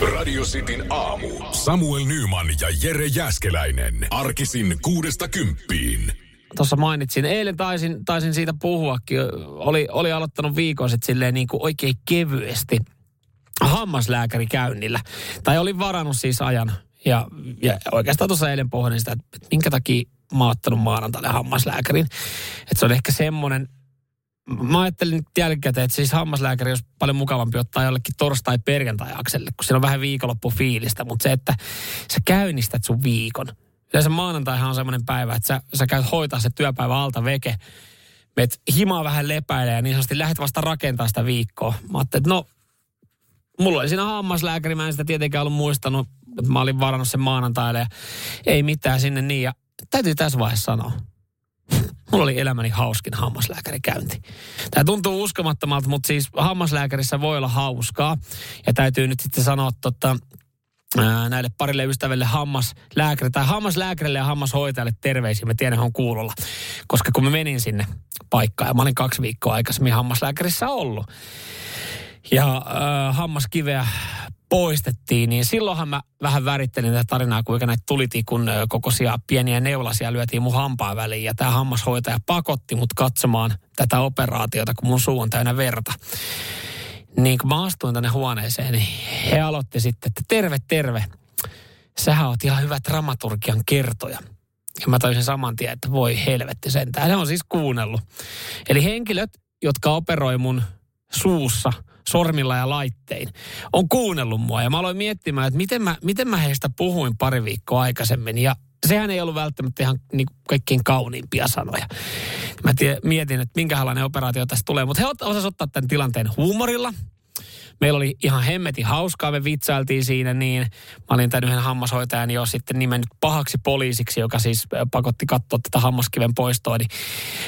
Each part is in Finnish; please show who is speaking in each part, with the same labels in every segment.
Speaker 1: Radio Cityn aamu. Samuel Nyman ja Jere Jäskeläinen. Arkisin kuudesta kymppiin.
Speaker 2: Tuossa mainitsin, eilen taisin, taisin siitä puhuakin. Oli, oli aloittanut viikon sitten silleen niin kuin oikein kevyesti hammaslääkärikäynnillä. Tai olin varannut siis ajan. Ja, ja oikeastaan tuossa eilen pohdin sitä, että minkä takia mä oon ottanut maanantaille hammaslääkärin. Että se on ehkä semmoinen, mä ajattelin nyt jälkikäteen, että siis hammaslääkäri olisi paljon mukavampi ottaa jollekin torstai-perjantai-akselle, kun siinä on vähän viikonloppu fiilistä. Mutta se, että sä käynnistät sun viikon. Yleensä maanantaihan on semmoinen päivä, että sä, sä käyt hoitaa se työpäivä alta veke. Meet himaa vähän lepäilee ja niin sanotusti lähdet vasta rakentaa sitä viikkoa. Mä ajattelin, että no, mulla oli siinä hammaslääkäri, mä en sitä tietenkään ollut muistanut, että mä olin varannut sen maanantaille ja ei mitään sinne niin. Ja täytyy tässä vaiheessa sanoa, Mulla oli elämäni hauskin hammaslääkärikäynti. Tämä tuntuu uskomattomalta, mutta siis hammaslääkärissä voi olla hauskaa. Ja täytyy nyt sitten sanoa tota, näille parille ystävälle hammaslääkäri tai hammaslääkärille ja hammashoitajalle terveisiä. Mä tiedän, on kuulolla. Koska kun mä menin sinne paikkaan ja mä olin kaksi viikkoa aikaisemmin hammaslääkärissä ollut. Ja äh, hammaskiveä poistettiin, niin silloinhan mä vähän värittelin tätä tarinaa, kuinka näitä tulitikun kokoisia pieniä neulasia lyötiin mun hampaan väliin. Ja tämä hammashoitaja pakotti mut katsomaan tätä operaatiota, kun mun suu on täynnä verta. Niin kun mä astuin tänne huoneeseen, niin he aloitti sitten, että terve, terve. Sähän oot ihan hyvä dramaturgian kertoja. Ja mä taisin saman tien, että voi helvetti sentään. Ne on siis kuunnellut. Eli henkilöt, jotka operoi mun suussa – sormilla ja laittein, on kuunnellut mua. Ja mä aloin miettimään, että miten mä, miten mä heistä puhuin pari viikkoa aikaisemmin. Ja sehän ei ollut välttämättä ihan niin kaikkein kauniimpia sanoja. Mä tie, mietin, että minkälainen operaatio tästä tulee. Mutta he osasivat ottaa tämän tilanteen huumorilla. Meillä oli ihan hemmetin hauskaa, me vitsailtiin siinä niin. Mä olin tämän yhden hammashoitajan jo sitten nimennyt pahaksi poliisiksi, joka siis pakotti katsoa tätä hammaskiven poistoa. Niin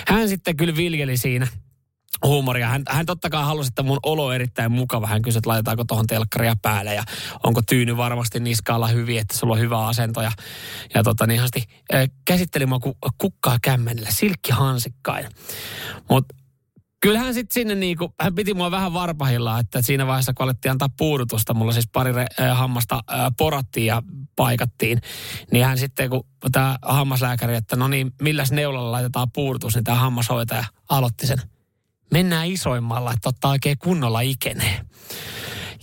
Speaker 2: hän sitten kyllä viljeli siinä – huumoria. Hän, hän totta kai halusi, että mun olo on erittäin mukava. Hän kysyi, että laitetaanko tuohon telkkaria päälle ja onko tyyny varmasti niskaalla hyvin, että sulla on hyvä asento. Ja, ja tota, niin hasti, äh, käsitteli mua ku, kukkaa kämmenellä, silkkihansikkain. Mutta kyllähän sitten sinne niinku, hän piti mua vähän varpahilla, että siinä vaiheessa kun alettiin antaa puudutusta, mulla siis pari äh, hammasta äh, porattiin ja paikattiin, niin hän sitten kun tämä hammaslääkäri, että no niin, milläs neulalla laitetaan puudutus, niin tämä hammashoitaja aloitti sen – mennään isoimmalla, että ottaa oikein kunnolla ikenee.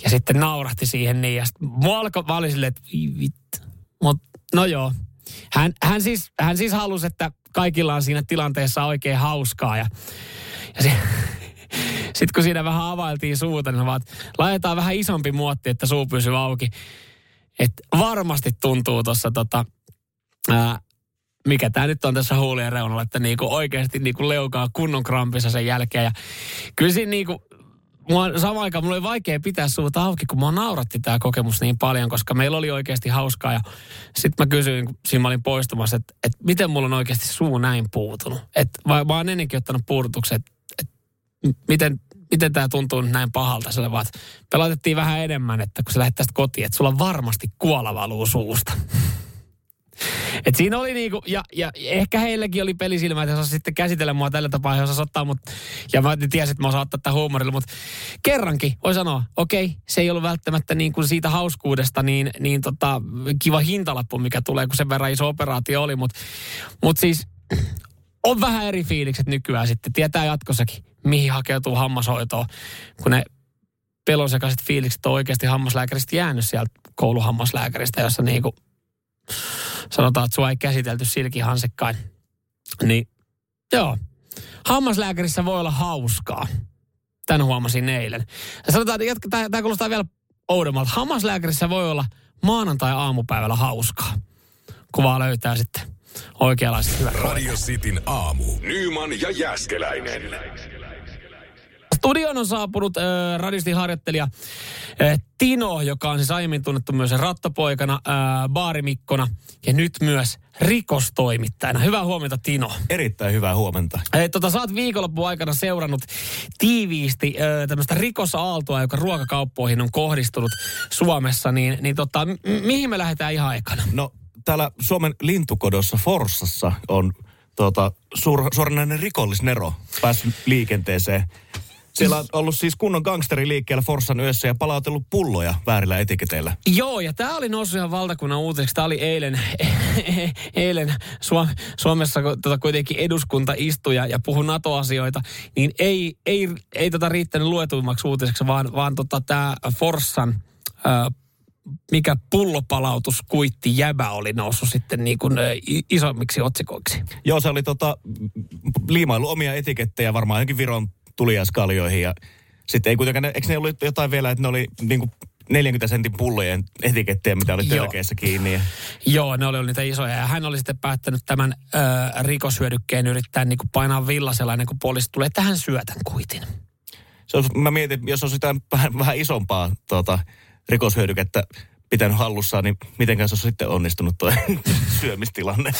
Speaker 2: Ja sitten naurahti siihen niin, ja sitten mua alkoi, mä olin että Mut, no joo. Hän, hän, siis, hän siis halusi, että kaikilla on siinä tilanteessa oikein hauskaa. Ja, ja se, sitten kun siinä vähän availtiin suuta, niin vaan, laitetaan vähän isompi muotti, että suu pysyy auki. Että varmasti tuntuu tuossa tota, mikä tämä nyt on tässä huulien reunalla, että niinku oikeasti niinku leukaa kunnon krampissa sen jälkeen. Ja kyllä siinä niinku, mua, samaan aikaan mulla oli vaikea pitää suuta auki, kun mua nauratti tämä kokemus niin paljon, koska meillä oli oikeasti hauskaa. Ja sitten mä kysyin, kun siinä mä olin poistumassa, että, että miten mulla on oikeasti suu näin puutunut. Että vai, mä oon ennenkin ottanut puudutuksen, että, että miten, miten tämä tuntuu näin pahalta. Sille vaan, että pelaitettiin vähän enemmän, että kun sä lähdet tästä kotiin, että sulla varmasti kuola valuu suusta. Et siinä oli niinku, ja, ja ehkä heilläkin oli pelisilmä, että he sitten käsitellä mua tällä tapaa, he ottaa mut, ja mä tiesin, että mä osaan ottaa tätä huumorilla, mutta kerrankin voi sanoa, okei, okay, se ei ollut välttämättä niin kuin siitä hauskuudesta niin, niin tota, kiva hintalappu, mikä tulee, kun sen verran iso operaatio oli, mutta mut siis on vähän eri fiilikset nykyään sitten, tietää jatkossakin, mihin hakeutuu hammashoitoon, kun ne pelosekaiset fiilikset on oikeasti hammaslääkäristä jäänyt sieltä kouluhammaslääkäristä, jossa niinku sanotaan, että sua ei käsitelty silkihansekkain. Niin joo, hammaslääkärissä voi olla hauskaa. Tän huomasin eilen. Ja sanotaan, että tämä kuulostaa vielä oudommalta. Hammaslääkärissä voi olla maanantai-aamupäivällä hauskaa. Kuvaa löytää sitten oikeanlaiset hyvät
Speaker 1: Radio Cityn aamu. Nyman ja Jäskeläinen.
Speaker 2: Studion on saapunut äh, radistin harjoittelija äh, Tino, joka on siis aiemmin tunnettu myös rattopoikana, äh, baarimikkona ja nyt myös rikostoimittajana. Hyvää huomenta Tino.
Speaker 3: Erittäin hyvää huomenta.
Speaker 2: Äh, tota, sä oot viikonloppu aikana seurannut tiiviisti äh, tämmöistä rikosaaltoa, joka ruokakauppoihin on kohdistunut Suomessa. Niin, niin tota, m- mihin me lähdetään ihan aikana?
Speaker 3: No täällä Suomen lintukodossa Forssassa on tuota, suur, suoranainen rikollisnero päässyt liikenteeseen Siellä on ollut siis kunnon gangsteri liikkeellä Forssan yössä ja palautellut pulloja väärillä etiketeillä.
Speaker 2: Joo, ja tämä oli noussut ihan valtakunnan uutiseksi. Tämä oli eilen, eilen Suomessa, kun tota kuitenkin eduskunta istui ja, ja puhui NATO-asioita, niin ei, ei, ei tota riittänyt luetuimmaksi uutiseksi, vaan, vaan tota tämä Forssan mikä pullopalautuskuitti jäbä oli noussut sitten niin kuin isommiksi otsikoiksi.
Speaker 3: Joo, se oli tota, liimailu omia etikettejä varmaan johonkin Viron tuliaskaljoihin ja sitten ei kuitenkaan, eikö ne ollut jotain vielä, että ne oli niin kuin 40 sentin pullojen etikettejä, mitä oli tölkeissä kiinni. Ja...
Speaker 2: Joo, ne oli ollut niitä isoja. Ja hän oli sitten päättänyt tämän ö, rikoshyödykkeen yrittää niin kuin painaa villasella ennen kuin poliisi tulee. Tähän syötän kuitin.
Speaker 3: Se olisi, mä mietin, jos olisi jotain vähän, vähän isompaa tuota, rikoshyödykettä pitänyt hallussaan, niin miten se on sitten onnistunut tuo syömistilanne?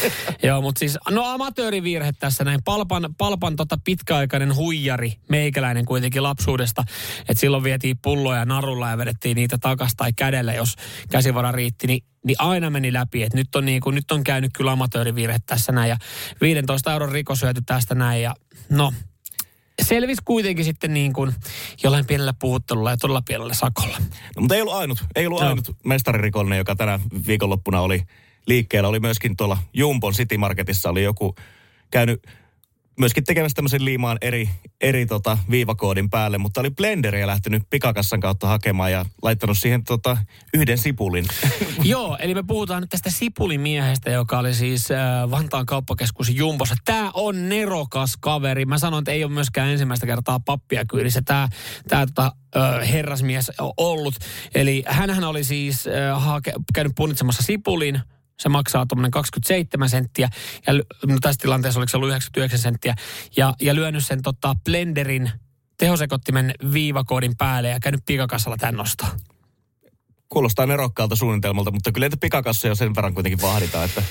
Speaker 2: Joo, mutta siis, no amatöörivirhe tässä näin. Palpan, palpan tota pitkäaikainen huijari, meikäläinen kuitenkin lapsuudesta, että silloin vietiin pulloja narulla ja vedettiin niitä takas tai kädellä, jos käsivara riitti, niin niin aina meni läpi, että nyt on, niin kuin, nyt on käynyt kyllä amatöörivirhe tässä näin ja 15 euron rikosyöty tästä näin ja no selvisi kuitenkin sitten niin kuin jollain pienellä puhuttelulla ja todella pienellä sakolla.
Speaker 3: No, mutta ei ollut ainut, ei ollut no. ainut mestaririkollinen, joka tänä viikonloppuna oli liikkeellä. Oli myöskin tuolla Jumbon City Marketissa oli joku käynyt myöskin tekemässä tämmöisen liimaan eri, eri tota, viivakoodin päälle, mutta oli blenderiä lähtenyt pikakassan kautta hakemaan ja laittanut siihen tota, yhden sipulin.
Speaker 2: Joo, eli me puhutaan nyt tästä sipulimiehestä, joka oli siis äh, Vantaan kauppakeskus Jumbossa. Tämä on nerokas kaveri. Mä sanon, että ei ole myöskään ensimmäistä kertaa pappia kyydissä. Tämä tää, tota, herrasmies ollut. Eli hän oli siis äh, hake, käynyt punnitsemassa sipulin, se maksaa tuommoinen 27 senttiä, ja no tässä tilanteessa oliko se ollut 99 senttiä, ja, ja lyönyt sen tota blenderin tehosekottimen viivakoodin päälle ja käynyt pikakassalla tämän nostaa.
Speaker 3: Kuulostaa nerokkaalta suunnitelmalta, mutta kyllä niitä pikakassoja sen verran kuitenkin vahditaan, että...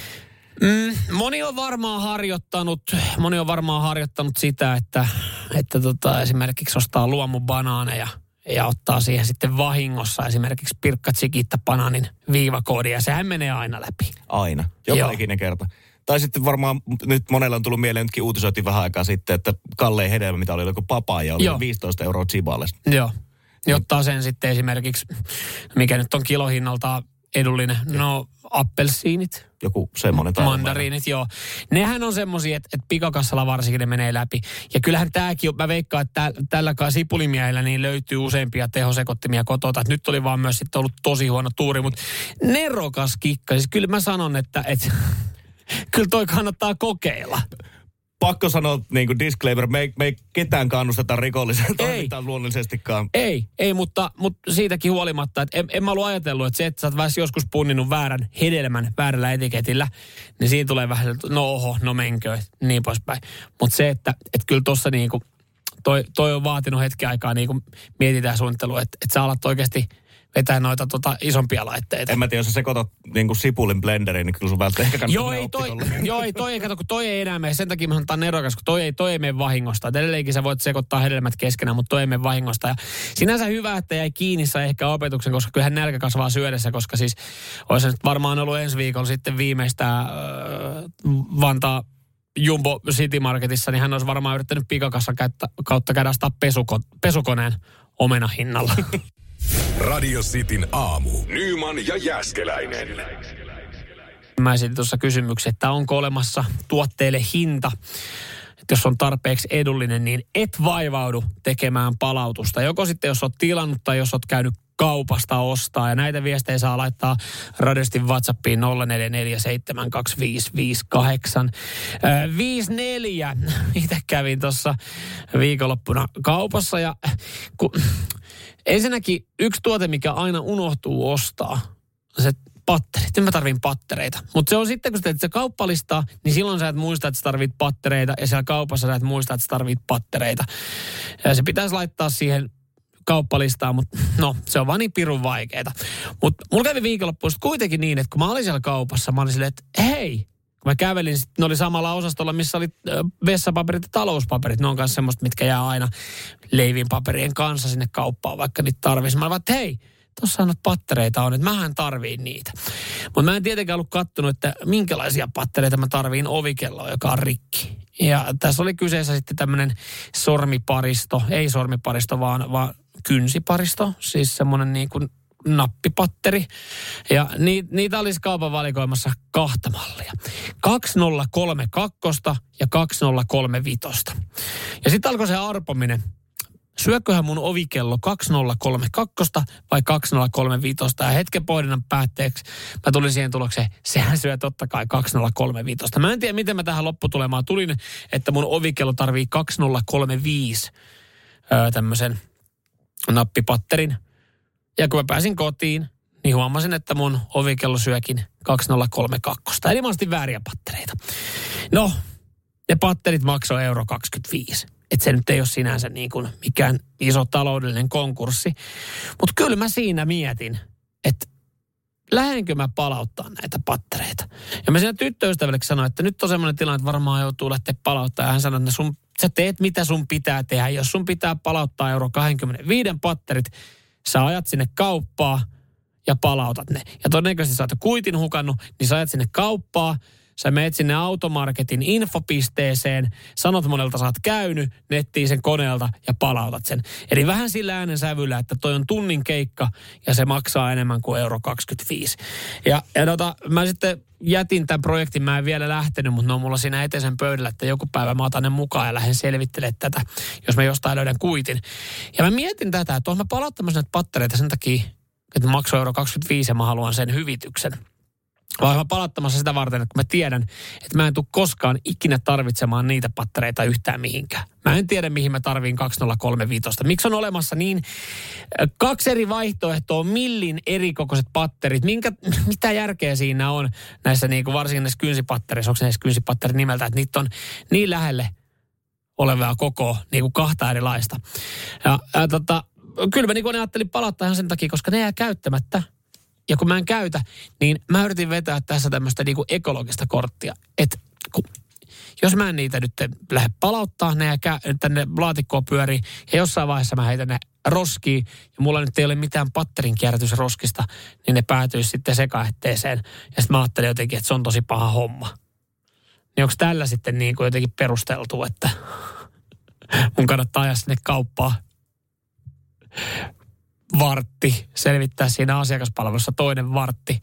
Speaker 2: Mm, moni on varmaan harjoittanut, moni on varmaan harjoittanut sitä, että, että tota, esimerkiksi ostaa luomubanaaneja – ja ottaa siihen sitten vahingossa esimerkiksi Pirkka Tsikitta Pananin viivakoodi ja sehän menee aina läpi.
Speaker 3: Aina, joka ikinen kerta. Tai sitten varmaan nyt monella on tullut mieleen, nytkin uutisoitiin vähän aikaa sitten, että kallein hedelmä, mitä oli joku papaja, oli Joo. 15 euroa Chiballe.
Speaker 2: Joo. Niin ottaa sen sitten esimerkiksi, mikä nyt on kilohinnalta edullinen, no appelsiinit.
Speaker 3: Joku semmoinen.
Speaker 2: Mandariinit, joo. Nehän on semmoisia, että, että pikakassalla varsinkin ne menee läpi. Ja kyllähän tämäkin, mä veikkaan, että tä, tällä sipulimiehellä niin löytyy useampia tehosekottimia kotota. Että nyt oli vaan myös sitten ollut tosi huono tuuri, mutta nerokas kikka. Siis kyllä mä sanon, että, että kyllä toi kannattaa kokeilla
Speaker 3: pakko sanoa niin kuin disclaimer, me ei, me ei ketään kannusteta rikolliseen toimintaan luonnollisestikaan.
Speaker 2: Ei, ei, mutta, mutta siitäkin huolimatta, että en, en mä ollut ajatellut, että se, että sä oot joskus punninut väärän hedelmän väärällä etiketillä, niin siinä tulee vähän, että no oho, no menkö, niin poispäin. Mutta se, että, että kyllä tuossa niin kuin, toi, toi on vaatinut hetken aikaa niin kuin mietitään suunnittelua, että, että sä alat oikeasti – vetää noita tota, isompia laitteita.
Speaker 3: En mä tiedä, jos sä sekoitat niin kuin sipulin blenderiin, niin kyllä sun välttämättä ehkä
Speaker 2: joo, ei toi, joo, ei toi, kato, kun toi ei enää mene. Sen takia mä sanon, nerokas, kun toi ei, toi ei mene vahingosta. Et edelleenkin sä voit sekoittaa hedelmät keskenään, mutta toi ei mene vahingosta. Ja sinänsä hyvä, että jäi kiinni ehkä opetuksen, koska kyllähän nälkä kasvaa syödessä, koska siis olisi nyt varmaan ollut ensi viikolla sitten viimeistä äh, Vantaa Jumbo City Marketissa, niin hän olisi varmaan yrittänyt pikakassa kautta käydä pesuko, pesukoneen omena hinnalla.
Speaker 1: Radio Cityn aamu. Nyman ja Jäskeläinen.
Speaker 2: Mä esitin tuossa kysymyksen, että onko olemassa tuotteille hinta, että jos on tarpeeksi edullinen, niin et vaivaudu tekemään palautusta. Joko sitten, jos oot tilannut tai jos oot käynyt kaupasta ostaa. Ja näitä viestejä saa laittaa radistin WhatsAppiin 04472558. 54. Itse kävin tuossa viikonloppuna kaupassa ja kun Ensinnäkin yksi tuote, mikä aina unohtuu ostaa, se patterit. Nyt mä tarvin pattereita. Mutta se on sitten, kun sä teet se kauppalista, niin silloin sä et muista, että sä tarvit pattereita. Ja siellä kaupassa sä et muista, että sä tarvit pattereita. Ja se pitäisi laittaa siihen kauppalistaan, mutta no, se on vaan niin pirun vaikeeta. Mutta mulla kävi viikonloppuun kuitenkin niin, että kun mä olin siellä kaupassa, mä olin silleen, että hei, kun mä kävelin, sit ne oli samalla osastolla, missä oli vessapaperit ja talouspaperit. Ne on myös semmoista, mitkä jää aina leivinpaperien kanssa sinne kauppaan, vaikka niitä tarvitsisi. Mä olin että hei, tuossa on pattereita on, että mähän tarviin niitä. Mutta mä en tietenkään ollut kattonut, että minkälaisia pattereita mä tarviin ovikelloa, joka on rikki. Ja tässä oli kyseessä sitten tämmöinen sormiparisto, ei sormiparisto, vaan, vaan kynsiparisto, siis semmoinen niin kuin nappipatteri. Ja ni, niitä olisi kaupan valikoimassa kahta mallia. 2032 ja 2035. Ja sitten alkoi se arpominen. Syököhän mun ovikello 2032 vai 2035? Ja hetken pohdinnan päätteeksi mä tulin siihen tulokseen, sehän syö totta kai 2035. Mä en tiedä, miten mä tähän lopputulemaan tulin, että mun ovikello tarvii 2035 öö, tämmöisen nappipatterin. Ja kun mä pääsin kotiin, niin huomasin, että mun ovikello syökin 2032. Eli mä ostin vääriä pattereita. No, ne patterit maksoi euro 25. Että se nyt ei ole sinänsä niin kuin mikään iso taloudellinen konkurssi. Mutta kyllä mä siinä mietin, että lähdenkö mä palauttaa näitä pattereita. Ja mä siinä tyttöystävälle sanoin, että nyt on semmoinen tilanne, että varmaan joutuu lähteä palauttaa. Ja hän sanoi, että sun, sä teet mitä sun pitää tehdä. Jos sun pitää palauttaa euro 25 patterit, sä ajat sinne kauppaa ja palautat ne. Ja todennäköisesti sä oot kuitin hukannut, niin sä ajat sinne kauppaa, sä meet sinne automarketin infopisteeseen, sanot monelta oot käynyt, nettiin sen koneelta ja palautat sen. Eli vähän sillä äänen sävyllä, että toi on tunnin keikka ja se maksaa enemmän kuin euro 25. Ja, ja tota, mä sitten jätin tämän projektin, mä en vielä lähtenyt, mutta ne on mulla siinä eteisen pöydällä, että joku päivä mä otan ne mukaan ja lähden selvittelemään tätä, jos mä jostain löydän kuitin. Ja mä mietin tätä, että olen mä palauttamassa näitä pattereita sen takia, että maksoi euro 25 ja mä haluan sen hyvityksen. Vaan palattamassa sitä varten, että mä tiedän, että mä en tule koskaan ikinä tarvitsemaan niitä pattereita yhtään mihinkään. Mä en tiedä, mihin mä tarviin 2035. Miksi on olemassa niin kaksi eri vaihtoehtoa, millin erikokoiset patterit, minkä, mitä järkeä siinä on näissä niin kuin varsinkin näissä kynsipattereissa, onko näissä kynsipatterit nimeltä, että niitä on niin lähelle olevaa koko niin kuin kahta erilaista. Ja, ja tota, kyllä mä niin ajattelin palauttaa ihan sen takia, koska ne jää käyttämättä ja kun mä en käytä, niin mä yritin vetää tässä tämmöistä niinku ekologista korttia. Että jos mä en niitä nyt lähde palauttaa, ne ja tänne laatikkoon pyörii, ja jossain vaiheessa mä heitän ne roskiin, ja mulla nyt ei ole mitään patterin kierrätysroskista, niin ne päätyisi sitten sekaetteeseen. Ja sitten mä ajattelin jotenkin, että se on tosi paha homma. Niin onko tällä sitten niin kuin jotenkin perusteltu, että mun kannattaa ajaa sinne kauppaan vartti, selvittää siinä asiakaspalvelussa toinen vartti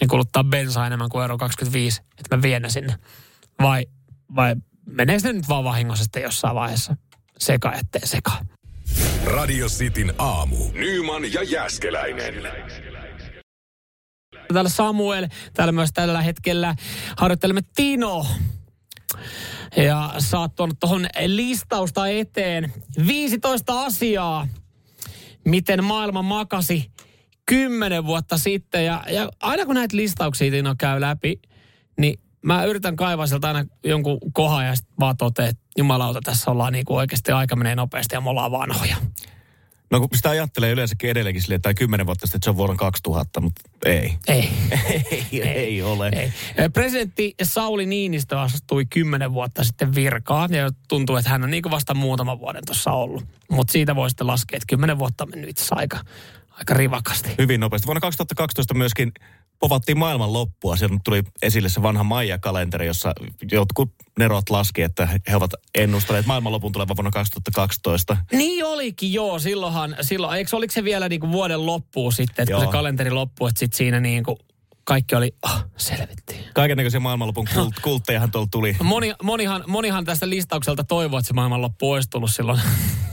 Speaker 2: ja kuluttaa bensaa enemmän kuin euro 25, että mä vien ne sinne. Vai, vai menee se nyt vaan vahingossa jossain vaiheessa seka ettei seka.
Speaker 1: Radio Cityn aamu. Nyman ja Jäskeläinen.
Speaker 2: Täällä Samuel, täällä myös tällä hetkellä harjoittelemme Tino. Ja sä oot tuonut tuohon listausta eteen 15 asiaa, miten maailma makasi kymmenen vuotta sitten. Ja, ja aina kun näitä listauksia Tino käy läpi, niin mä yritän kaivaa sieltä aina jonkun kohan ja sitten vaan totean, että jumalauta, tässä ollaan niin kuin oikeasti aika menee nopeasti ja me ollaan vanhoja.
Speaker 3: No kun sitä ajattelee yleensäkin edelleenkin silleen, että kymmenen vuotta sitten, että se on vuonna 2000, mutta ei.
Speaker 2: Ei.
Speaker 3: ei, ei, ei ole. Ei.
Speaker 2: Presidentti Sauli Niinistö astui kymmenen vuotta sitten virkaan ja tuntuu, että hän on niin vasta muutaman vuoden tuossa ollut. Mutta siitä voi sitten laskea, että kymmenen vuotta on mennyt itse aika, aika rivakasti.
Speaker 3: Hyvin nopeasti. Vuonna 2012 myöskin povattiin maailman loppua. Sieltä tuli esille se vanha Maija-kalenteri, jossa jotkut nerot laski, että he ovat ennustaneet maailmanlopun tulevan vuonna 2012.
Speaker 2: Niin olikin, joo. Silloinhan, silloin, eikö oliko se vielä niin kuin vuoden loppuun sitten, että kun se kalenteri loppui, että sitten siinä niin kuin kaikki oli, oh, selvittiin.
Speaker 3: Kaikennäköisiä maailmanlopun kult, kulttejahan tuolla tuli.
Speaker 2: Moni, monihan, monihan tästä listaukselta toivoo, että se maailmanloppu olisi tullut silloin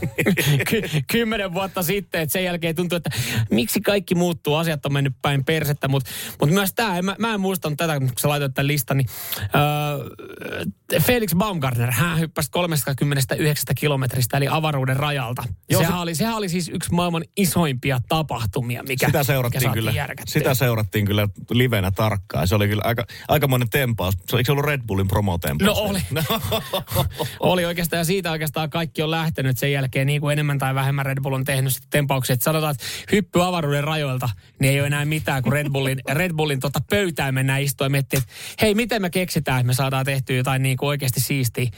Speaker 2: ky- kymmenen vuotta sitten. Että sen jälkeen tuntuu, että miksi kaikki muuttuu, asiat on mennyt päin persettä. Mutta mut myös tämä, mä, mä en muistanut tätä, kun sä laitoit tämän listan, niin äh, Felix Baumgartner, hän hyppäsi 39 kilometristä, eli avaruuden rajalta. Joo, sehän, se... oli, sehän oli siis yksi maailman isoimpia tapahtumia, mikä,
Speaker 3: sitä seurattiin
Speaker 2: mikä
Speaker 3: kyllä.
Speaker 2: Järkättyä.
Speaker 3: Sitä seurattiin kyllä livenä tarkkaan. Se oli kyllä aika, aika monen tempaus. Se, eikö se ollut Red Bullin promotempaus?
Speaker 2: No oli. oli oikeastaan ja siitä oikeastaan kaikki on lähtenyt sen jälkeen niin kuin enemmän tai vähemmän Red Bull on tehnyt sitten tempauksia. Että sanotaan, että hyppy avaruuden rajoilta, niin ei ole enää mitään, kun Red Bullin, Red Bullin tota pöytään mennään istua ja miettiä, että hei, miten me keksitään, että me saadaan tehtyä jotain niin kuin oikeasti siistiä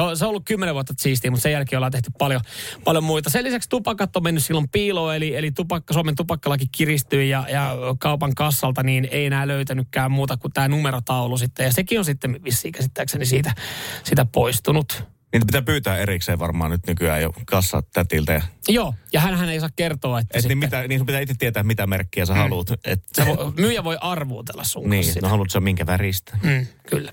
Speaker 2: On- se on ollut kymmenen vuotta siistiä, mutta sen jälkeen ollaan tehty paljon, paljon muita. Sen lisäksi tupakat on mennyt silloin piiloon, eli, eli tupakka, Suomen tupakkalaki kiristyi ja, ja kaupan kassalta niin ei enää löytänytkään muuta kuin tämä numerotaulu sitten. Ja sekin on sitten vissiin käsittääkseni siitä, siitä poistunut.
Speaker 3: Niitä pitää pyytää erikseen varmaan nyt nykyään jo kassatätiltä. Ja,
Speaker 2: Joo, ja hän ei saa kertoa, että
Speaker 3: et
Speaker 2: sitten,
Speaker 3: niin, mitä, niin sun pitää itse tietää, mitä merkkiä sä haluat. Et,
Speaker 2: se voi, myyjä voi arvuutella sun
Speaker 3: niin,
Speaker 2: sitä.
Speaker 3: no haluat sä minkä väristä.
Speaker 2: Mm, kyllä.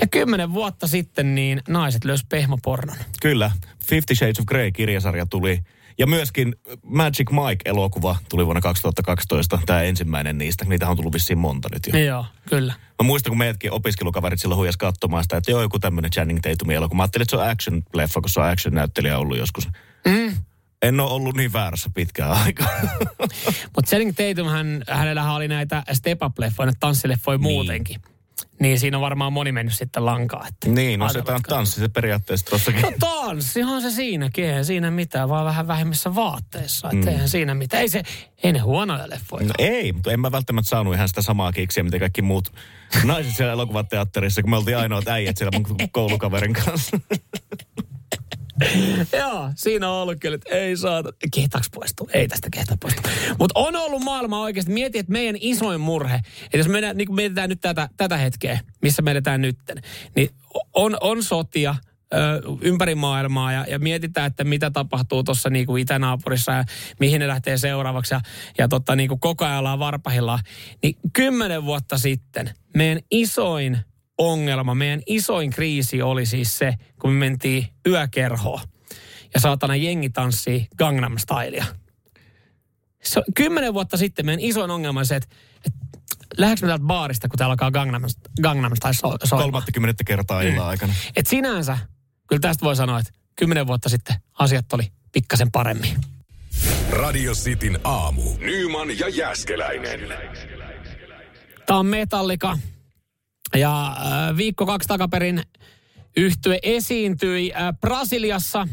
Speaker 2: Ja kymmenen vuotta sitten niin naiset löys pehmopornon.
Speaker 3: Kyllä, Fifty Shades of Grey-kirjasarja tuli. Ja myöskin Magic Mike-elokuva tuli vuonna 2012, tämä ensimmäinen niistä. Niitä on tullut vissiin monta nyt jo.
Speaker 2: Joo, kyllä.
Speaker 3: Mä muistan, kun meidätkin opiskelukaverit silloin huijas katsomaan sitä, että joo, joku tämmöinen Channing Tatumin elokuva. Mä ajattelin, että se on action-leffa, kun se on action-näyttelijä ollut joskus.
Speaker 2: Mm.
Speaker 3: En ole ollut niin väärässä pitkään aikaa.
Speaker 2: Mutta Channing Tatum, hän, hänellähän oli näitä step up leffoja näitä tanssileffoja muutenkin. Niin siinä on varmaan moni mennyt sitten lankaa. Että
Speaker 3: niin, no se tanssi se periaatteessa tossakin.
Speaker 2: No tanssihan se siinäkin, eihän siinä mitään, vaan vähän vähemmissä vaatteissa. Että mm. eihän siinä mitään. Ei, se, ei ne huonoja leffoja.
Speaker 3: No ei, mutta en mä välttämättä saanut ihan sitä samaa kiksiä, mitä kaikki muut naiset siellä elokuvateatterissa, kun me oltiin ainoat äijät siellä mun koulukaverin kanssa.
Speaker 2: Joo, siinä on ollut kyllä, että ei saata. Kehtaaks poistua? Ei tästä kehtaa poistua. Mutta on ollut maailma oikeasti. Mieti, että meidän isoin murhe, että jos me niin mietitään nyt tätä, tätä hetkeä, missä me eletään nytten, niin on, on sotia, ympäri maailmaa ja, ja mietitään, että mitä tapahtuu tuossa kuin itänaapurissa ja mihin ne lähtee seuraavaksi ja, ja totta, kuin koko ajan ollaan varpahillaan. Niin kymmenen vuotta sitten meidän isoin ongelma, meidän isoin kriisi oli siis se, kun me mentiin yökerhoon ja saatana jengi tanssii Gangnam Stylea. Se, on- kymmenen vuotta sitten meidän isoin ongelma on se, että, että lähdekö me täältä baarista, kun täällä alkaa Gangnam, Gangnam Style so, soimaan.
Speaker 3: 30 kertaa illan aikana.
Speaker 2: Et sinänsä, kyllä tästä voi sanoa, että kymmenen vuotta sitten asiat oli pikkasen paremmin.
Speaker 1: Radio Cityn aamu. Nyman ja Jäskeläinen.
Speaker 2: Tämä on Metallika. Ja äh, viikko kaksi takaperin yhtye esiintyi äh, Brasiliassa.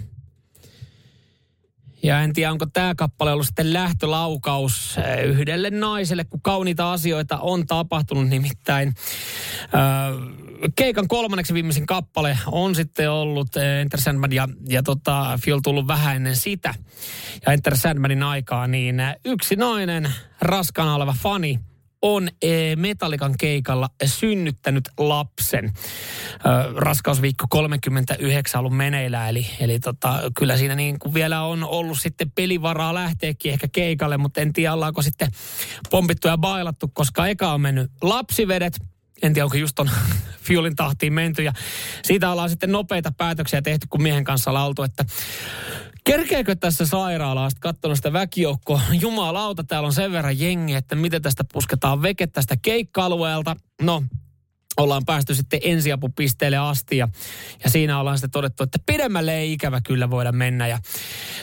Speaker 2: Ja en tiedä, onko tämä kappale ollut sitten lähtölaukaus äh, yhdelle naiselle, kun kauniita asioita on tapahtunut. Nimittäin äh, keikan kolmanneksi viimeisin kappale on sitten ollut äh, Enter Sandman ja, ja tota, Fiol tullut vähän ennen sitä. Ja Enter Sandmanin aikaa, niin yksi nainen, raskaana oleva fani, on eh, Metallikan keikalla synnyttänyt lapsen. Raskausviikko 39 ollut meneillään, eli, eli tota, kyllä siinä niin kuin vielä on ollut sitten pelivaraa lähteekin ehkä keikalle, mutta en tiedä ollaanko sitten pompittu ja bailattu, koska eka on mennyt lapsivedet, en tiedä, onko just on fiulin tahtiin menty. Ja siitä ollaan sitten nopeita päätöksiä tehty, kun miehen kanssa ollaan oltu, että kerkeekö tässä sairaalaa? Sitten katsonut sitä väkijoukkoa. Jumalauta, täällä on sen verran jengi, että miten tästä pusketaan veke tästä keikka-alueelta. No, ollaan päästy sitten ensiapupisteelle asti ja, ja siinä ollaan sitten todettu, että pidemmälle ei ikävä kyllä voida mennä. Ja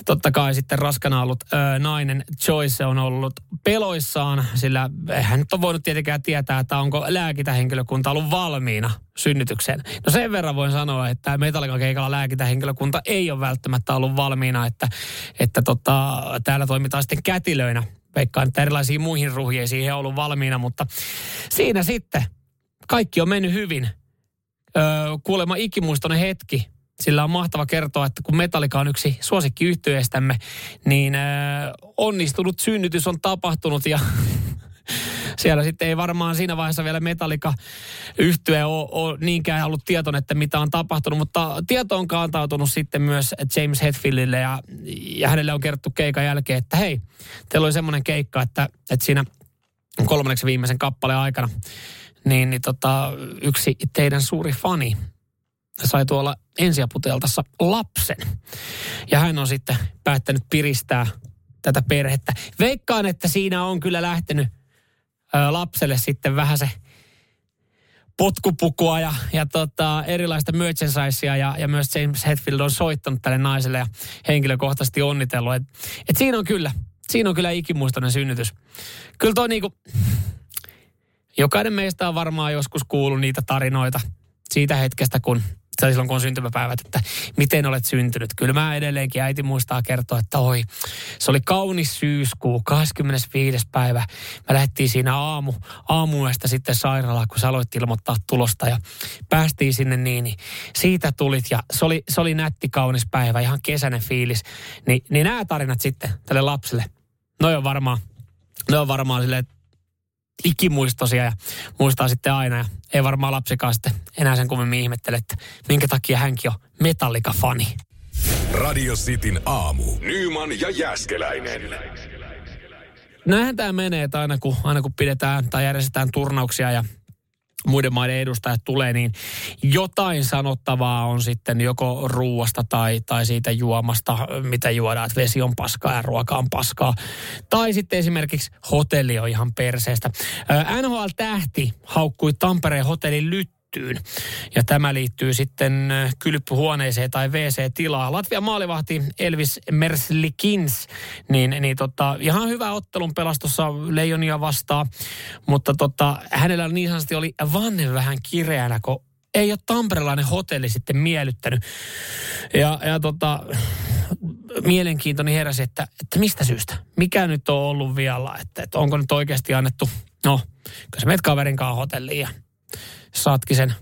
Speaker 2: totta kai sitten raskana ollut ö, nainen Joyce on ollut peloissaan, sillä hän nyt on voinut tietenkään tietää, että onko lääkintähenkilökunta ollut valmiina synnytykseen. No sen verran voin sanoa, että Metallican keikalla lääkintähenkilökunta ei ole välttämättä ollut valmiina, että, että tota, täällä toimitaan sitten kätilöinä. Veikkaan, että erilaisiin muihin ruhjeisiin he on ollut valmiina, mutta siinä sitten kaikki on mennyt hyvin. Öö, kuulemma ikimuistoinen hetki. Sillä on mahtava kertoa, että kun Metallica on yksi suosikki niin öö, onnistunut synnytys on tapahtunut ja siellä sitten ei varmaan siinä vaiheessa vielä Metallica yhtye ole, ole niinkään ollut tietoinen, että mitä on tapahtunut, mutta tieto on kantautunut sitten myös James Hetfieldille ja, ja hänelle on kerrottu keikan jälkeen, että hei, teillä oli semmoinen keikka, että, että siinä kolmanneksi viimeisen kappaleen aikana niin, niin tota, yksi teidän suuri fani sai tuolla ensiaputeltassa lapsen. Ja hän on sitten päättänyt piristää tätä perhettä. Veikkaan, että siinä on kyllä lähtenyt lapselle sitten vähän se potkupukua ja, ja tota, erilaista merchandisea ja, ja myös James Hetfield on soittanut tälle naiselle ja henkilökohtaisesti onnitellut. Et, et siinä on kyllä, siinä on kyllä ikimuistoinen synnytys. Kyllä toi niinku, jokainen meistä on varmaan joskus kuullut niitä tarinoita siitä hetkestä, kun tai silloin kun on syntymäpäivät, että miten olet syntynyt. Kyllä mä edelleenkin äiti muistaa kertoa, että oi, se oli kaunis syyskuu, 25. päivä. Me lähdettiin siinä aamu, aamuesta sitten sairaalaan, kun sä aloit ilmoittaa tulosta ja päästiin sinne niin, niin siitä tulit ja se oli, se oli nätti kaunis päivä, ihan kesäinen fiilis. Ni, niin nämä tarinat sitten tälle lapselle, no on varmaan, ne on varmaan silleen, ikimuistosia ja muistaa sitten aina. Ja ei varmaan lapsikaan sitten enää sen kummemmin ihmettele, että minkä takia hänkin on Metallica-fani.
Speaker 1: Radio Cityn aamu. Nyman ja Jäskeläinen.
Speaker 2: Näinhän tämä menee, että aina kun, aina kun pidetään tai järjestetään turnauksia ja muiden maiden edustajat tulee, niin jotain sanottavaa on sitten joko ruuasta tai, tai siitä juomasta, mitä juodaan, että vesi on paskaa ja ruoka on paskaa. Tai sitten esimerkiksi hotelli on ihan perseestä. NHL-tähti haukkui Tampereen hotellin lytty lyttyyn. Ja tämä liittyy sitten kylpyhuoneeseen tai WC-tilaa. Latvia maalivahti Elvis Merslikins, niin, niin tota, ihan hyvä ottelun pelastossa Leijonia vastaan, mutta tota, hänellä niin sanotusti oli vanne vähän kireänä, kun ei ole tamperelainen hotelli sitten miellyttänyt. Ja, ja tota, mielenkiintoni heräsi, että, että mistä syystä? Mikä nyt on ollut vialla? Että, että onko nyt oikeasti annettu, no, kun sä menet kaverin kanssa hotelliin ja saatkin sen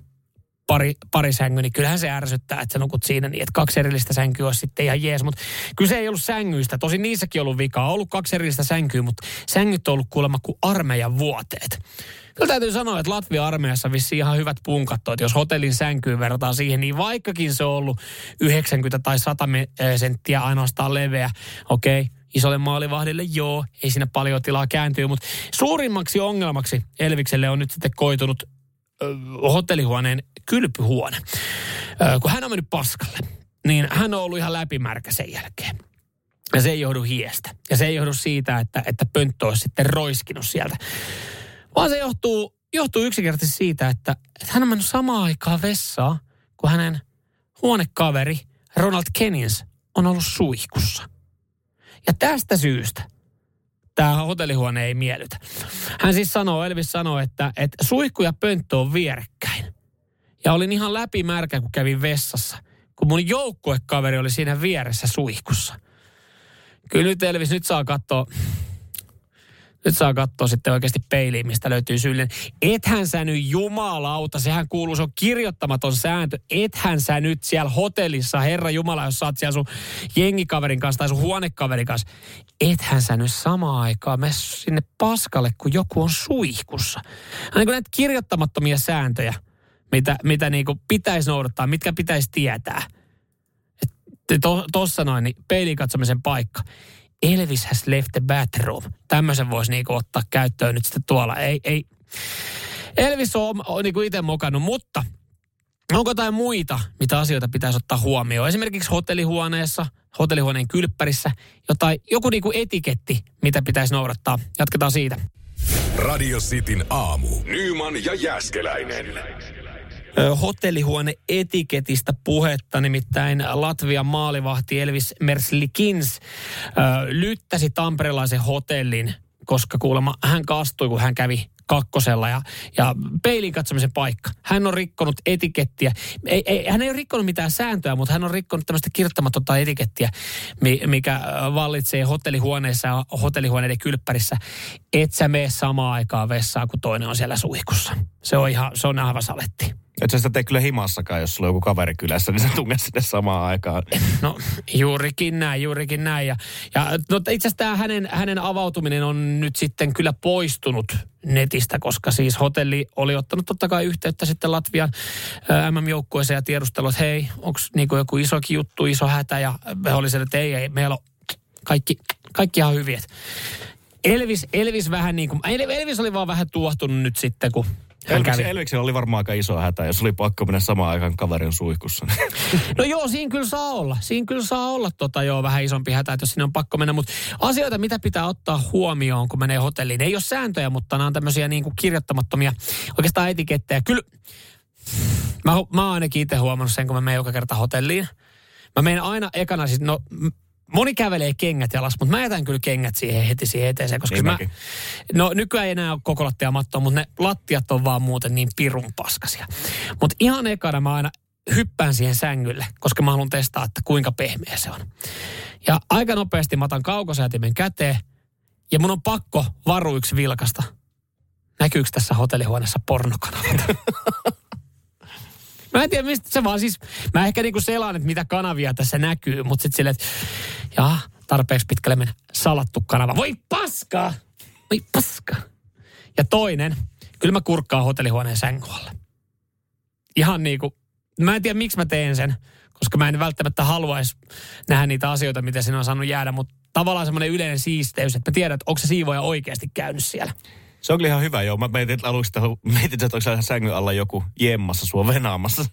Speaker 2: pari, pari sängy, niin kyllähän se ärsyttää, että sä nukut siinä niin, että kaksi erillistä sänkyä olisi sitten ihan jees. Mutta kyllä se ei ollut sängyistä. Tosin niissäkin ollut vikaa. On ollut kaksi erillistä sänkyä, mutta sängyt on ollut kuulemma kuin armeijan vuoteet. Kyllä täytyy sanoa, että Latvia-armeijassa vissi ihan hyvät punkat että jos hotellin sänkyyn verrataan siihen, niin vaikkakin se on ollut 90 tai 100 senttiä ainoastaan leveä, okei, okay, isolle maalivahdille, joo, ei siinä paljon tilaa kääntyä, mutta suurimmaksi ongelmaksi Elvikselle on nyt sitten koitunut hotellihuoneen kylpyhuone. Kun hän on mennyt paskalle, niin hän on ollut ihan läpimärkä sen jälkeen. Ja se ei johdu hiestä. Ja se ei johdu siitä, että, että pönttö olisi sitten roiskinut sieltä. Vaan se johtuu, johtuu yksinkertaisesti siitä, että, että hän on mennyt samaan aikaan vessaan, kun hänen huonekaveri Ronald Kennins on ollut suihkussa. Ja tästä syystä tämä hotellihuone ei miellytä. Hän siis sanoo, Elvis sanoo, että, että suihku ja pönttö on vierekkäin. Ja olin ihan läpimärkä, kun kävin vessassa, kun mun joukkuekaveri oli siinä vieressä suihkussa. Kyllä nyt Elvis, nyt saa katsoa, nyt saa katsoa sitten oikeasti peiliin, mistä löytyy syyllinen. Ethän sä nyt jumalauta, sehän kuuluu, se on kirjoittamaton sääntö. Ethän sä nyt siellä hotellissa, Herra Jumala, jos sä oot siellä sun jengikaverin kanssa tai sun huonekaverin kanssa. Ethän sä nyt samaan aikaan mene sinne paskalle, kun joku on suihkussa. Niin kuin näitä kirjoittamattomia sääntöjä, mitä, mitä niin pitäisi noudattaa, mitkä pitäisi tietää. Tuossa noin, niin peilin katsomisen paikka Elvis has left the bathroom. Tämmöisen voisi niinku ottaa käyttöön nyt sitten tuolla. Ei, ei. Elvis on, on niinku itse mokannut, mutta onko jotain muita, mitä asioita pitäisi ottaa huomioon? Esimerkiksi hotellihuoneessa, hotellihuoneen kylppärissä, jotain, joku niinku etiketti, mitä pitäisi noudattaa. Jatketaan siitä.
Speaker 1: Radio Cityn aamu. Nyman ja Jäskeläinen
Speaker 2: hotellihuone etiketistä puhetta, nimittäin Latvian maalivahti Elvis Merslikins lyttäsi tamperelaisen hotellin, koska kuulemma hän kastui, kun hän kävi kakkosella ja, ja peilin katsomisen paikka. Hän on rikkonut etikettiä. Ei, ei, hän ei ole rikkonut mitään sääntöä, mutta hän on rikkonut tämmöistä kirjoittamatonta etikettiä, mikä vallitsee hotellihuoneessa ja hotellihuoneiden kylppärissä. Et sä mene samaan aikaan vessaan, kun toinen on siellä suihkussa. Se on ihan, se on aivan saletti.
Speaker 3: Et sä sitä tee kyllä himassakaan, jos sulla on joku kaveri kylässä, niin sä tunnet sinne samaan aikaan.
Speaker 2: No juurikin näin, juurikin näin. Ja, ja no, itse asiassa tämä hänen, hänen avautuminen on nyt sitten kyllä poistunut netistä, koska siis hotelli oli ottanut totta kai yhteyttä sitten Latvian MM-joukkueeseen ja tiedustellut, että hei, onko niinku joku isokin juttu, iso hätä ja he oli että ei, ei, meillä on kaikki, kaikki ihan hyviä. Elvis, Elvis vähän niin kuin, Elvis oli vaan vähän tuohtunut nyt sitten, kun
Speaker 3: Elviksen, Elviksen oli varmaan aika iso hätä, jos oli pakko mennä samaan aikaan kaverin suihkussa.
Speaker 2: no joo, siinä kyllä saa olla. Siinä kyllä saa olla tota joo, vähän isompi hätä, että jos sinne on pakko mennä. Mutta asioita, mitä pitää ottaa huomioon, kun menee hotelliin. Ei ole sääntöjä, mutta nämä on tämmöisiä niin kuin kirjoittamattomia oikeastaan etikettejä. Kyllä, mä, mä oon ainakin itse huomannut sen, kun mä menen joka kerta hotelliin. Mä menen aina ekana, siis no Moni kävelee kengät jalas, mutta mä jätän kyllä kengät siihen heti siihen eteeseen, koska niin mä, no nykyään ei enää ole koko lattia mattoa, mutta ne lattiat on vaan muuten niin pirun paskasia. Mutta ihan ekana mä aina hyppään siihen sängylle, koska mä haluan testaa, että kuinka pehmeä se on. Ja aika nopeasti mä otan kaukosäätimen käteen ja mun on pakko varuiksi vilkasta. Näkyykö tässä hotellihuoneessa pornokanavat? Mä en tiedä, mistä se vaan siis, mä ehkä niinku selaan, että mitä kanavia tässä näkyy, mutta sitten silleen, että jaa, tarpeeksi pitkälle mennä. Salattu kanava. Voi paska! Voi paska! Ja toinen, kyllä mä kurkkaan hotellihuoneen sängylle. Ihan niinku, mä en tiedä miksi mä teen sen, koska mä en välttämättä haluaisi nähdä niitä asioita, mitä siinä on saanut jäädä, mutta tavallaan semmoinen yleinen siisteys, että mä tiedän, että onko se siivoja oikeasti käynyt siellä.
Speaker 3: Se on kyllä ihan hyvä, joo. Mä mietin aluksi, että mietin, että onko siellä sängyn alla joku jemmassa sua venaamassa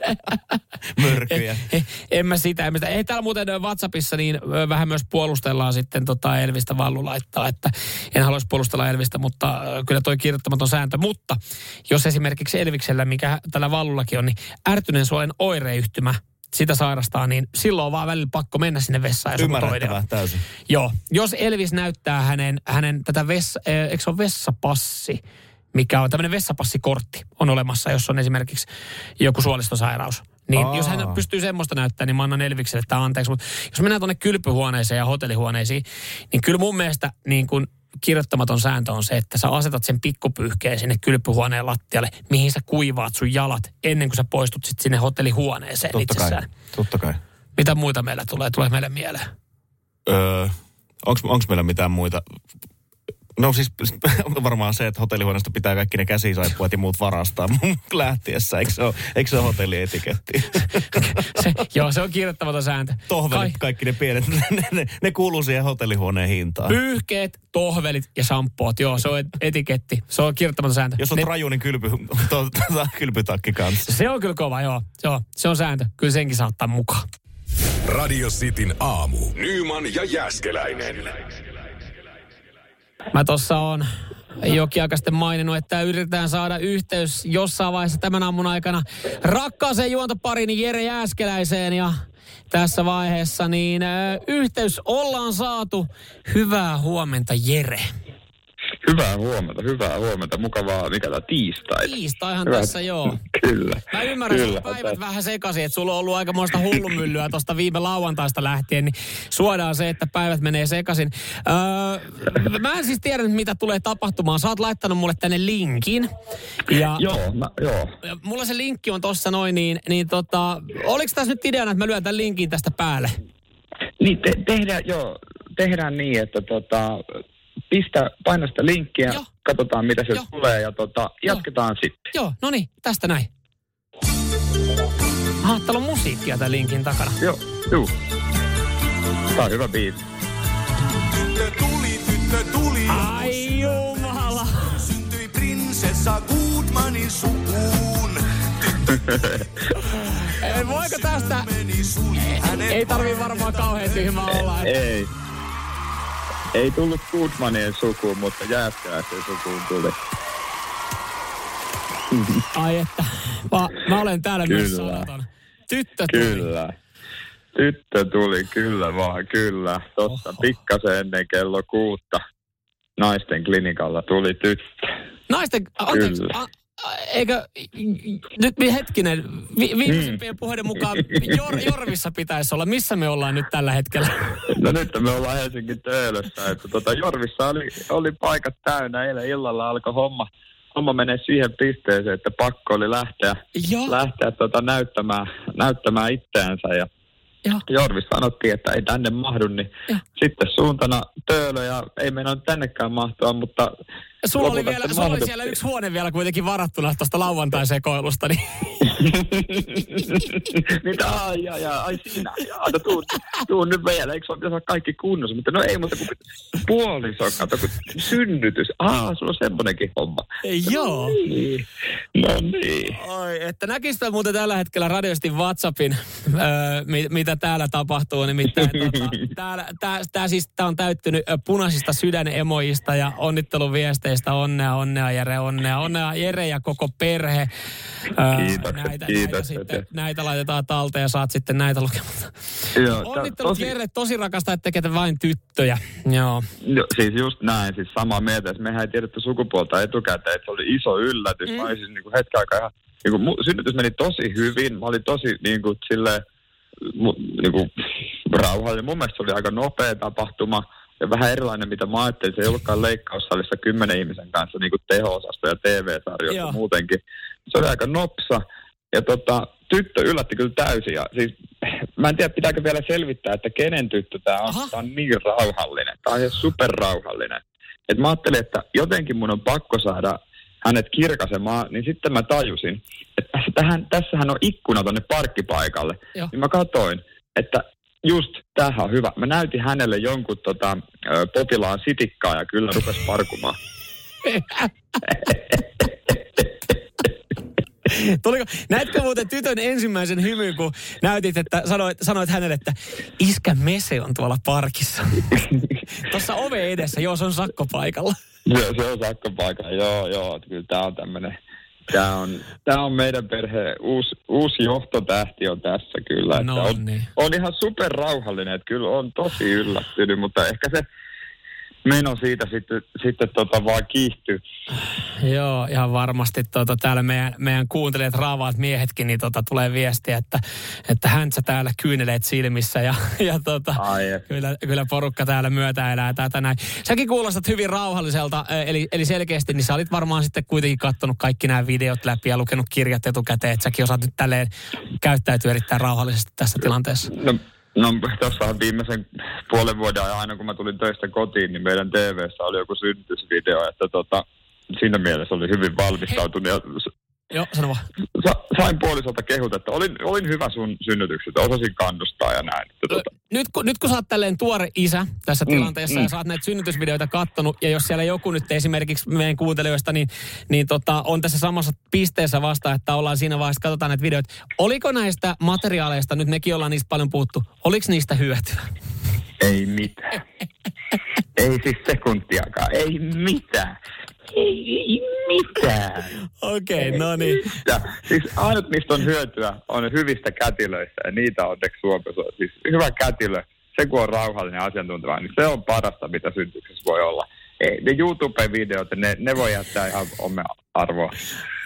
Speaker 3: mörkyjä.
Speaker 2: Eh, en mä sitä, en mä sitä. Ei täällä muuten WhatsAppissa niin vähän myös puolustellaan sitten tota Elvistä Vallu laittaa, että en haluaisi puolustella Elvistä, mutta kyllä toi kirjoittamaton sääntö. Mutta jos esimerkiksi Elviksellä, mikä tällä Vallullakin on, niin ärtyneen suolen oireyhtymä sitä sairastaa, niin silloin on vaan välillä pakko mennä sinne vessaan. Toinen.
Speaker 3: Ymmärrettävää täysin.
Speaker 2: Joo, jos Elvis näyttää hänen, hänen tätä vessa, eh, eikö se ole vessapassi, mikä on tämmöinen vessapassikortti on olemassa, jos on esimerkiksi joku suolistosairaus. Niin
Speaker 3: Aa.
Speaker 2: jos hän pystyy semmoista näyttämään, niin mä annan Elvikselle tämä anteeksi. Mutta jos mennään tuonne kylpyhuoneeseen ja hotellihuoneisiin, niin kyllä mun mielestä niin kun kirjoittamaton sääntö on se, että sä asetat sen pikkupyyhkeen sinne kylpyhuoneen lattialle, mihin sä kuivaat sun jalat ennen kuin sä poistut sit sinne hotellihuoneeseen
Speaker 3: Totta kai.
Speaker 2: itsessään.
Speaker 3: Totta kai.
Speaker 2: Mitä muita meillä tulee? Tulee meille mieleen.
Speaker 3: Öö, onko meillä mitään muita? No siis varmaan se, että hotellihuoneesta pitää kaikki ne käsisaippuat ja muut varastaa lähtiessä. Eikö se ole, eikö se ole hotellietiketti?
Speaker 2: Se, joo, se on kirjoittamaton sääntö.
Speaker 3: Tohvelit, kaikki ne pienet, ne, ne, ne kuuluu siihen hotellihuoneen hintaan.
Speaker 2: Pyyhkeet, tohvelit ja shampoot. Joo, se on et- etiketti. Se on kirjoittamaton sääntö.
Speaker 3: Jos on
Speaker 2: Ne-
Speaker 3: raju, niin kylpy, to, to, kylpytakki kanssa.
Speaker 2: se on kyllä kova, joo. joo. Se on sääntö. Kyllä senkin saa ottaa mukaan.
Speaker 1: Radio Cityn aamu. Nyman ja Jäskeläinen.
Speaker 2: Mä tossa on jokin aika sitten maininnut, että yritetään saada yhteys jossain vaiheessa tämän aamun aikana rakkaaseen juontopariin Jere Jääskeläiseen ja tässä vaiheessa niin yhteys ollaan saatu. Hyvää huomenta Jere.
Speaker 4: Hyvää huomenta, hyvää huomenta. Mukavaa, mikä tämä tiistai.
Speaker 2: Tiistaihan
Speaker 4: Hyvä.
Speaker 2: tässä joo.
Speaker 4: Kyllä.
Speaker 2: Mä ymmärrän,
Speaker 4: Kyllä.
Speaker 2: että päivät vähän sekaisin, että sulla on ollut aikamoista hullumyllyä tuosta viime lauantaista lähtien, niin suodaan se, että päivät menee sekaisin. Öö, mä en siis tiedä, mitä tulee tapahtumaan. Sä oot laittanut mulle tänne linkin. Ja
Speaker 4: Joo, mä, joo.
Speaker 2: mulla se linkki on tossa noin, niin, niin tota, oliko tässä nyt ideana, että mä lyön tämän linkin tästä päälle?
Speaker 4: Niin, te, tehdään, joo, tehdään niin, että tota, pistä, paina sitä linkkiä,
Speaker 2: Joo.
Speaker 4: katsotaan mitä sieltä
Speaker 2: Joo.
Speaker 4: tulee ja tota, jatketaan sitten.
Speaker 2: Joo, no niin, tästä näin. Aha, täällä on musiikkia tämän linkin takana.
Speaker 4: Joo, juu. Tää on hyvä biisi.
Speaker 5: Tyttö tuli, tyttö tuli,
Speaker 2: Ai jumala.
Speaker 5: syntyi prinsessa Goodmanin sukuun.
Speaker 2: Ei, voiko tästä... Ei tarvii varmaan kauhean tyhmä olla. että-
Speaker 4: Ei. Ei tullut Goodmanien sukuun, mutta Jääskeläisten sukuun tuli.
Speaker 2: Ai että, mä, mä olen täällä myös
Speaker 4: Kyllä.
Speaker 2: sanaton. Tyttö tuli.
Speaker 4: Kyllä. Tyttö tuli, kyllä vaan, kyllä. Tossa
Speaker 2: Oho.
Speaker 4: pikkasen ennen kello kuutta naisten klinikalla tuli tyttö.
Speaker 2: Naisten, anteeksi, a, eikö, nyt hetkinen, vi, viimeisimpien puheiden mukaan Jor, Jorvissa pitäisi olla. Missä me ollaan nyt tällä hetkellä?
Speaker 4: No nyt me ollaan Helsingin töölössä, että tota Jorvissa oli, oli paikat täynnä. Eilen illalla alkoi homma, homma menee siihen pisteeseen, että pakko oli lähteä,
Speaker 2: Joo,
Speaker 4: lähteä tota näyttämään, näyttämään itseänsä. Ja
Speaker 2: joo.
Speaker 4: Jorvis sanottiin, että ei tänne mahdu, niin
Speaker 2: Joo.
Speaker 4: sitten suuntana töölö ja ei meinannut tännekään mahtua, mutta
Speaker 2: Sulla oli, vielä, sulla oli siellä yksi huone vielä kuitenkin varattuna tuosta lauantai-sekoilusta, niin
Speaker 4: Mitä? Ai, ai, ai, ai sinä. Jaa, no tuu, tuu nyt vielä. Eikö sulla pitäisi kaikki kunnossa? Mutta no ei, mutta kun puoliso, kato, kun synnytys. Ah, sulla on semmoinenkin homma.
Speaker 2: joo.
Speaker 4: Niin. No niin.
Speaker 2: Oi, että näkisitpä muuten tällä hetkellä radiosti WhatsAppin, öö, mi- mitä täällä tapahtuu. Nimittäin tota, täällä, tää, tää siis tää on täyttynyt punaisista sydänemojista ja onnitteluviesteistä. Onnea, onnea Jere, onnea, onnea Jere ja koko perhe.
Speaker 4: Kiitokset,
Speaker 2: näitä, näitä,
Speaker 4: kiitokset.
Speaker 2: sitten, näitä laitetaan talteen ja saat sitten näitä lukemaan.
Speaker 4: Joo,
Speaker 2: Onnittelut Jere, tosi rakasta, että tekee vain tyttöjä. Joo.
Speaker 4: No, siis just näin, siis samaa mieltä. Mehän ei tiedetty sukupuolta etukäteen, että se oli iso yllätys.
Speaker 2: Mm.
Speaker 4: Mä siis niin hetken aikaa ihan niin kuin, synnytys meni tosi hyvin. Mä olin tosi niin kuin, silleen, niin kuin, rauhallinen. Mun mielestä se oli aika nopea tapahtuma ja vähän erilainen, mitä mä ajattelin. Se ei ollutkaan leikkaussalissa kymmenen ihmisen kanssa niin kuin teho-osasto ja TV-sarjoissa
Speaker 2: Joo.
Speaker 4: muutenkin. Se oli aika nopsa. Ja tota, tyttö yllätti kyllä täysin. Ja siis, mä en tiedä, pitääkö vielä selvittää, että kenen tyttö tämä on.
Speaker 2: Aha.
Speaker 4: Tämä on niin rauhallinen. Tämä on ihan superrauhallinen. Et mä ajattelin, että jotenkin mun on pakko saada hänet kirkaisemaan, niin sitten mä tajusin, että tässä- tähän, tässähän on ikkuna tonne parkkipaikalle.
Speaker 2: Joo.
Speaker 4: Niin mä katoin, että just tämähän on hyvä. Mä näytin hänelle jonkun tota, potilaan sitikkaa ja kyllä rupes parkumaan.
Speaker 2: Tuliko, näetkö muuten tytön ensimmäisen hymyn, kun näytit, että sanoit, sanoit hänelle, että iskä Mese on tuolla parkissa. Tuossa ove edessä, joo, se on sakkopaikalla.
Speaker 4: Se, se on sakkopaikka, joo, joo. Kyllä tämä on tämmöinen, tämä on, tämä on meidän perheen uusi, uusi johtotähti on tässä kyllä. että
Speaker 2: No
Speaker 4: on,
Speaker 2: niin.
Speaker 4: on ihan super rauhallinen, että kyllä on tosi yllättynyt, mutta ehkä se meno siitä sitten, sitten tota vaan kiihtyy.
Speaker 2: Joo, ihan varmasti tota, täällä meidän, meidän kuuntelijat, raavaat miehetkin, niin tota, tulee viestiä, että, että häntsä täällä kyyneleet silmissä ja, ja tota,
Speaker 4: Ai et.
Speaker 2: kyllä, kyllä porukka täällä myötä elää tätä näin. Säkin kuulostat hyvin rauhalliselta, eh, eli, eli selkeästi, niin sä olit varmaan sitten kuitenkin kattonut kaikki nämä videot läpi ja lukenut kirjat etukäteen, että säkin osaat nyt tälleen käyttäytyä erittäin rauhallisesti tässä tilanteessa.
Speaker 4: No, no tuossa viimeisen puolen vuoden ajan, aina kun mä tulin töistä kotiin, niin meidän TVssä oli joku synnytysvideo, että tota, siinä mielessä oli hyvin valmistautunut ja
Speaker 2: Joo, sano vaan.
Speaker 4: sa- sain puolisolta kehut, että olin, olin hyvä sun synnytyksestä, osasin kannustaa ja näin. Että, tota,
Speaker 2: Nyt kun, nyt kun sä oot tälleen tuore isä tässä
Speaker 4: Mm,
Speaker 2: tilanteessa
Speaker 4: mm.
Speaker 2: ja sä oot näitä synnytysvideoita kattonut, ja jos siellä joku nyt esimerkiksi meidän kuuntelijoista, niin, niin tota, on tässä samassa pisteessä vasta, että ollaan siinä vaiheessa, katsotaan näitä videoita. Oliko näistä materiaaleista, nyt mekin ollaan niistä paljon puhuttu, oliko niistä hyötyä?
Speaker 4: ei mitään. ei siis sekuntiakaan, ei mitään. Ei, ei mitään.
Speaker 2: Okei, okay, no niin.
Speaker 4: Ja siis ainut, mistä on hyötyä, on hyvistä kätilöistä, ja niitä on onneksi Suomessa. Siis hyvä kätilö, se kun on rauhallinen asiantunteva, niin se on parasta, mitä syntyksessä voi olla. Ei, ne YouTube-videot, ne, ne voi jättää ihan omia arvoa.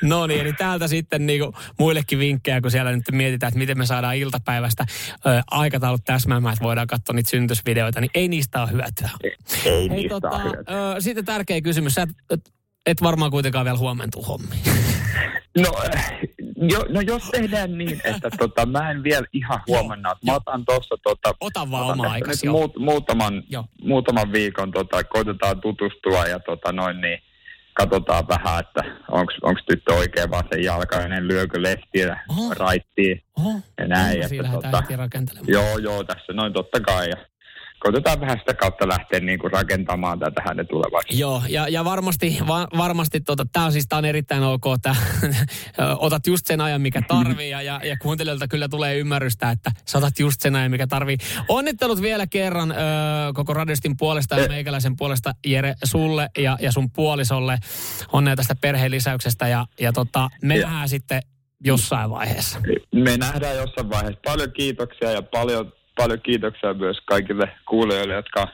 Speaker 2: No niin, eli täältä sitten niinku muillekin vinkkejä, kun siellä nyt mietitään, että miten me saadaan iltapäivästä ö, aikataulut täsmäämään, että voidaan katsoa niitä synnytysvideoita, niin ei niistä ole hyötyä.
Speaker 4: Ei
Speaker 2: Hei,
Speaker 4: niistä
Speaker 2: tota,
Speaker 4: ole hyötyä.
Speaker 2: ö, sitten tärkeä kysymys. Sä et, et, et varmaan kuitenkaan vielä huomentu hommiin.
Speaker 4: No, jo, no jos tehdään niin, että tota, mä en vielä ihan huomenna, että mä otan tuossa tota,
Speaker 2: Ota vaan
Speaker 4: otan
Speaker 2: oma aikasi. joo.
Speaker 4: muut, muutaman,
Speaker 2: Joo.
Speaker 4: muutaman viikon tota, koitetaan tutustua ja tota, noin niin, katsotaan vähän, että onko tyttö oikein vaan sen jalkainen, lyökö lehtiä,
Speaker 2: Oho.
Speaker 4: raittiin
Speaker 2: Oho,
Speaker 4: ja näin. Että, tota, joo, joo, tässä noin totta kai. Ja koitetaan vähän sitä kautta lähteä niin kuin rakentamaan tätä hänen tulevaisuutta.
Speaker 2: Joo, ja, ja varmasti, va, varmasti tota, tämä on siis tää on erittäin ok, että otat just sen ajan, mikä tarvii, ja, ja, ja kuuntelijoilta kyllä tulee ymmärrystä, että sä otat just sen ajan, mikä tarvii. Onnittelut vielä kerran ö, koko Radistin puolesta ja meikäläisen puolesta, Jere, sulle ja, ja sun puolisolle. Onnea tästä perheen lisäyksestä, ja, ja tota, me nähdään sitten jossain vaiheessa.
Speaker 4: Me nähdään jossain vaiheessa. Paljon kiitoksia ja paljon, paljon kiitoksia myös kaikille kuulijoille, jotka on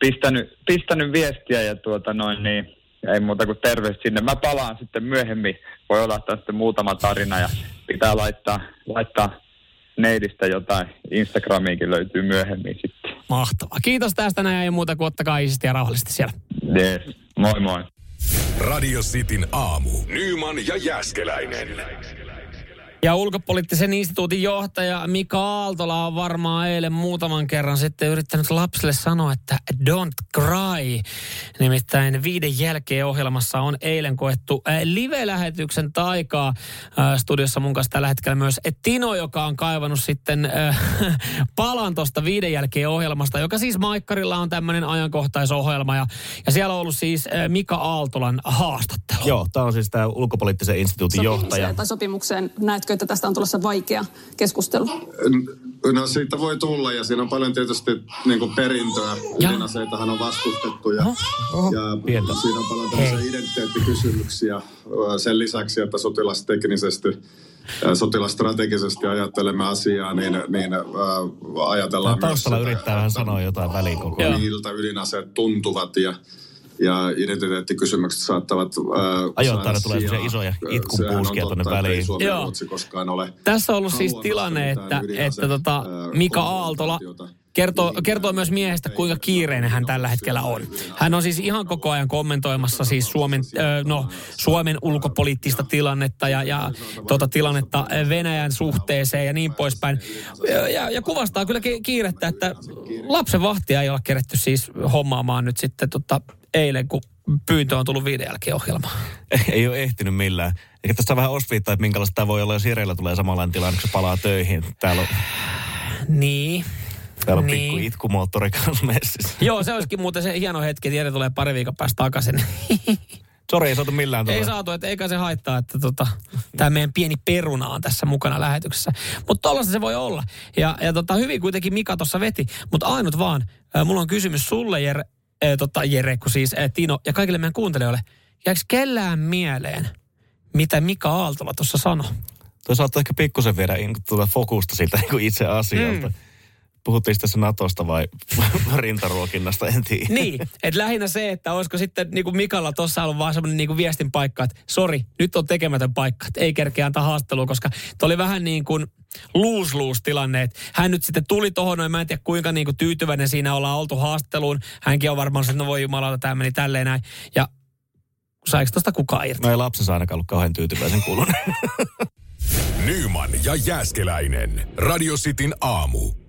Speaker 4: pistänyt, pistänyt viestiä ja tuota noin niin, ei muuta kuin terveistä sinne. Mä palaan sitten myöhemmin. Voi olla sitten muutama tarina ja pitää laittaa, laittaa neidistä jotain. Instagramiinkin löytyy myöhemmin sitten.
Speaker 2: Mahtavaa. Kiitos tästä näin, ei muuta kuin ottakaa isisti ja rauhallisesti siellä.
Speaker 4: Yes. Moi moi.
Speaker 1: Radio Cityn aamu. Nyman ja Jäskeläinen.
Speaker 2: Ja ulkopoliittisen instituutin johtaja Mika Aaltola on varmaan eilen muutaman kerran sitten yrittänyt lapsille sanoa, että don't cry. Nimittäin viiden jälkeen ohjelmassa on eilen koettu äh, live-lähetyksen taikaa. Äh, Studiossa mun kanssa tällä hetkellä myös Tino, joka on kaivannut sitten äh, palan tuosta viiden jälkeen ohjelmasta, joka siis Maikkarilla on tämmöinen ajankohtaisohjelma. Ja, ja siellä on ollut siis äh, Mika Aaltolan haastattelu.
Speaker 3: Joo, tämä on siis tämä ulkopoliittisen instituutin johtaja.
Speaker 6: sopimukseen tai sopimukseen. Näetkö, että tästä on tulossa vaikea keskustelu?
Speaker 7: No siitä voi tulla ja siinä on paljon tietysti niin kuin perintöä. Ydinaseitahan on vastustettu ja, ja
Speaker 3: Pientä.
Speaker 7: siinä on paljon tämmöisiä identiteettikysymyksiä ö, sen lisäksi, että sotilasteknisesti ja sotilastrategisesti ajattelemme asiaa, niin, niin äh, ajatellaan
Speaker 3: Taustalla
Speaker 7: sitä,
Speaker 3: yrittää vähän sanoa jotain väliin koko ajan.
Speaker 7: miltä ydinaseet tuntuvat ja ja identiteettikysymykset saattavat äh,
Speaker 3: Ajoittain
Speaker 7: saada
Speaker 3: ne tulee
Speaker 7: sijaa.
Speaker 3: isoja
Speaker 7: Äh,
Speaker 3: itkupuuskia
Speaker 7: että
Speaker 3: väliin.
Speaker 7: Ei Suomi
Speaker 2: Joo.
Speaker 7: Ruotsi koskaan ole
Speaker 2: Tässä on ollut siis tilanne, että,
Speaker 7: ydinase-
Speaker 2: että tota,
Speaker 7: äh,
Speaker 2: Mika Aaltola. Kertoo, kertoo myös miehestä, kuinka kiireinen hän tällä hetkellä on. Hän on siis ihan koko ajan kommentoimassa siis Suomen, no, Suomen ulkopoliittista tilannetta ja, ja tota tilannetta Venäjän suhteeseen ja niin poispäin. Ja, ja, kuvastaa kyllä ki- kiirettä, että lapsen vahtia ei olla keretty siis hommaamaan nyt sitten tota, eilen, kun pyyntö on tullut viiden jälkeen ohjelmaan.
Speaker 3: Ei ole ehtinyt millään. Eikä tässä on vähän osviittaa, että minkälaista tämä voi olla, jos Ireillä tulee samanlainen tilanne, kun se palaa töihin. Täällä on,
Speaker 2: Niin.
Speaker 3: Täällä on
Speaker 2: Niin.
Speaker 3: pikku itkumoottori kanssa messissä.
Speaker 2: Joo, se olisikin muuten se hieno hetki, että Jere tulee pari viikon päästä takaisin.
Speaker 3: Sori, ei saatu millään
Speaker 2: Ei
Speaker 3: tuolla.
Speaker 2: saatu, että eikä se haittaa, että tota, tämä meidän pieni peruna on tässä mukana lähetyksessä. Mutta tollaista se voi olla. Ja, ja tota, hyvin kuitenkin Mika tuossa veti. Mutta ainut vaan, äh, mulla on kysymys sulle, Jere, äh, tota, Jere kun siis äh, Tino, ja kaikille meidän kuuntelijoille. Jääkö kellään mieleen, mitä Mika Aaltola tuossa sanoi?
Speaker 3: Toi saattoi ehkä pikkusen viedä tuota fokusta siitä niin itse asialta. Mm. Puhuttiin tässä Natosta vai rintaruokinnasta, en tiedä.
Speaker 2: Niin, että lähinnä se, että olisiko sitten niin kuin Mikalla tuossa ollut vaan semmoinen niin kuin viestin paikka, että sori, nyt on tekemätön paikka, että ei kerkeä antaa haastattelua, koska toi oli vähän niin kuin lose-lose tilanne, että hän nyt sitten tuli tohon, noin, mä en tiedä kuinka niin kuin tyytyväinen siinä ollaan oltu haastatteluun. Hänkin on varmaan se, että no voi jumalauta, tämä meni tälleen näin. Ja saiko tosta kukaan irti?
Speaker 3: No ei lapsensa ainakaan ollut kauhean tyytyväisen kuulunut.
Speaker 1: Nyman ja Jääskeläinen. Radio Cityn aamu.